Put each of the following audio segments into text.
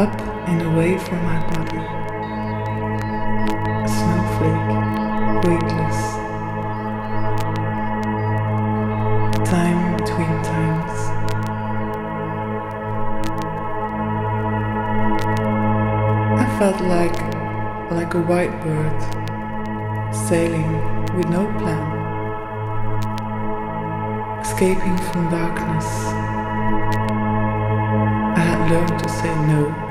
up and away from my body. A snowflake, weightless. Time between times. I felt like like a white bird sailing with no plan escaping from darkness. I had learned to say no.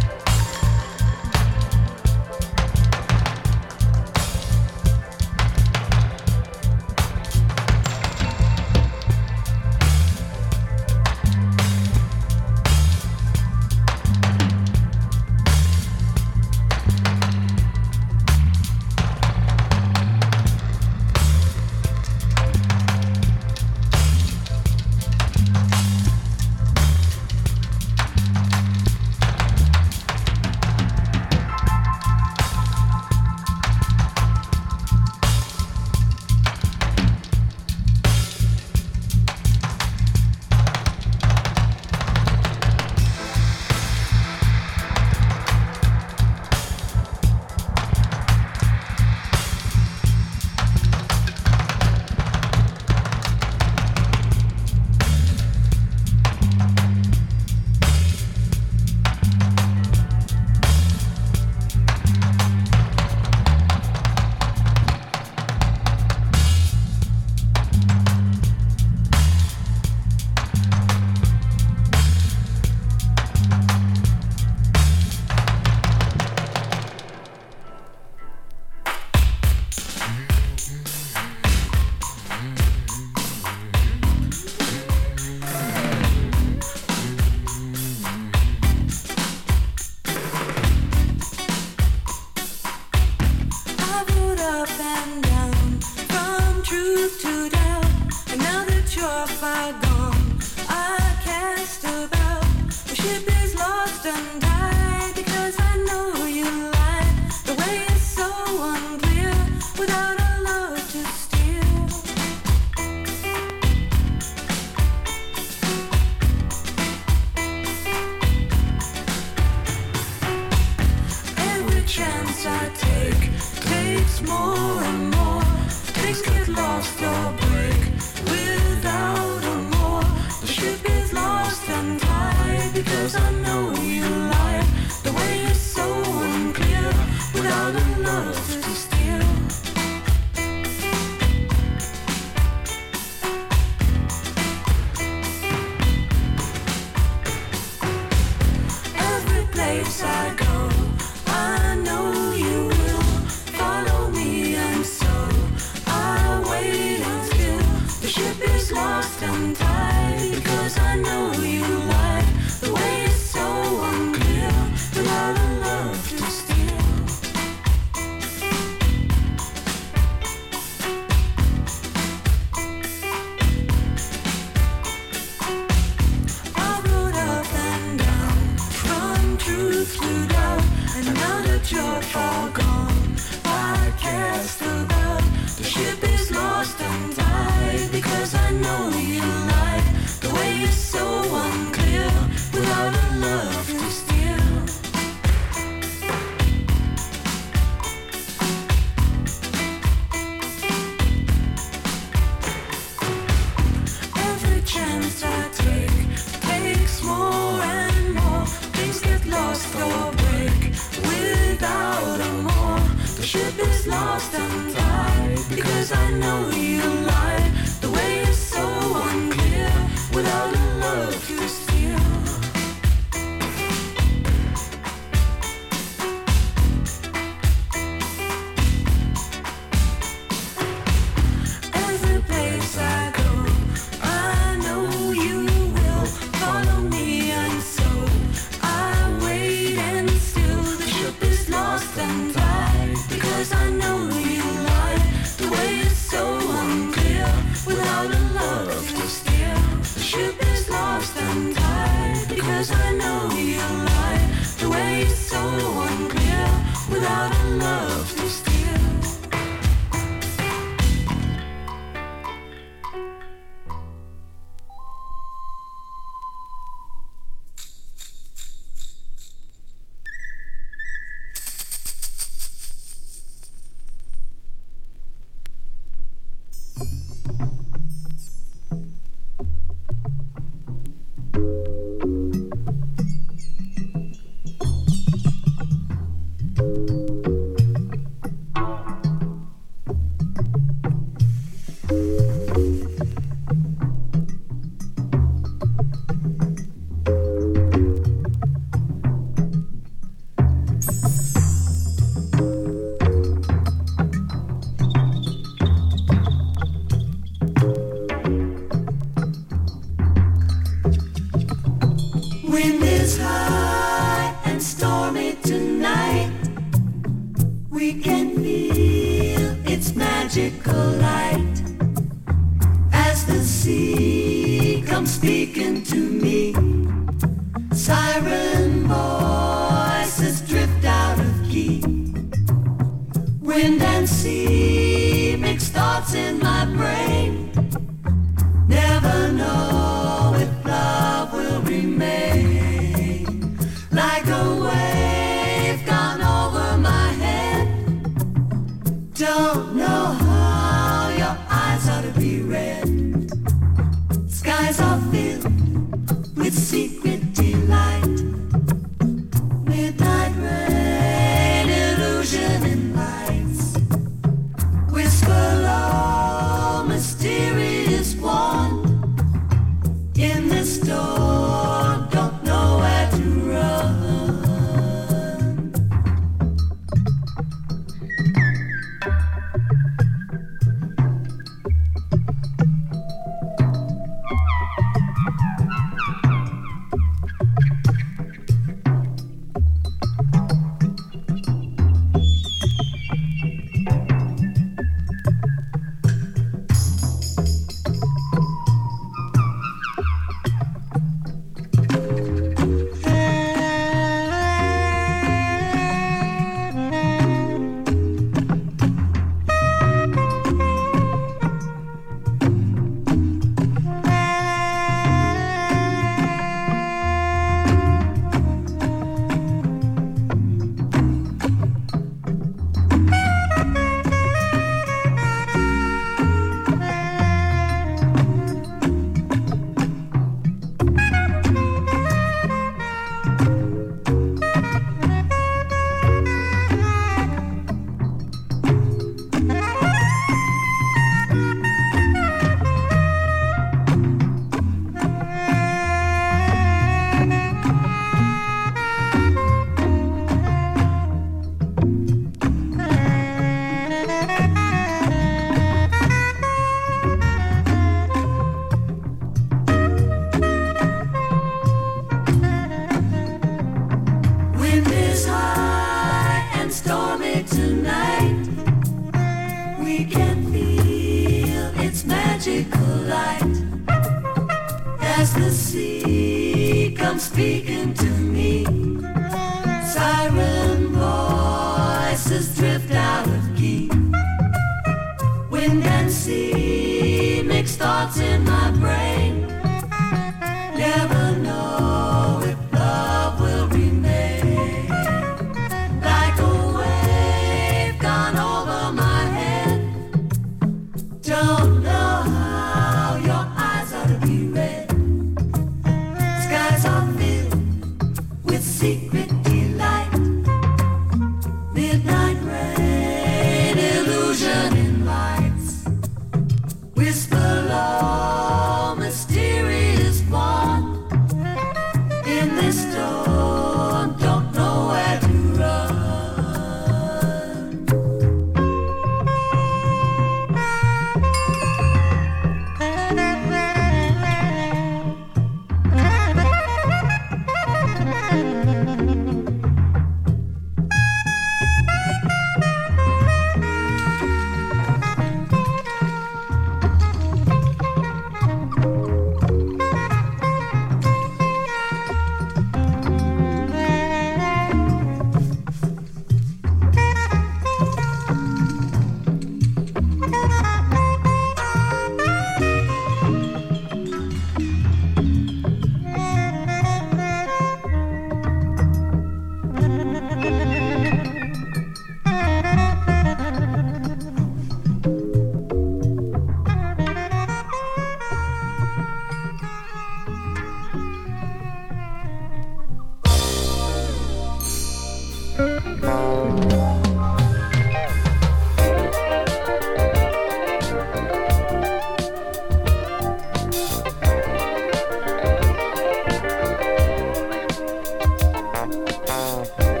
Música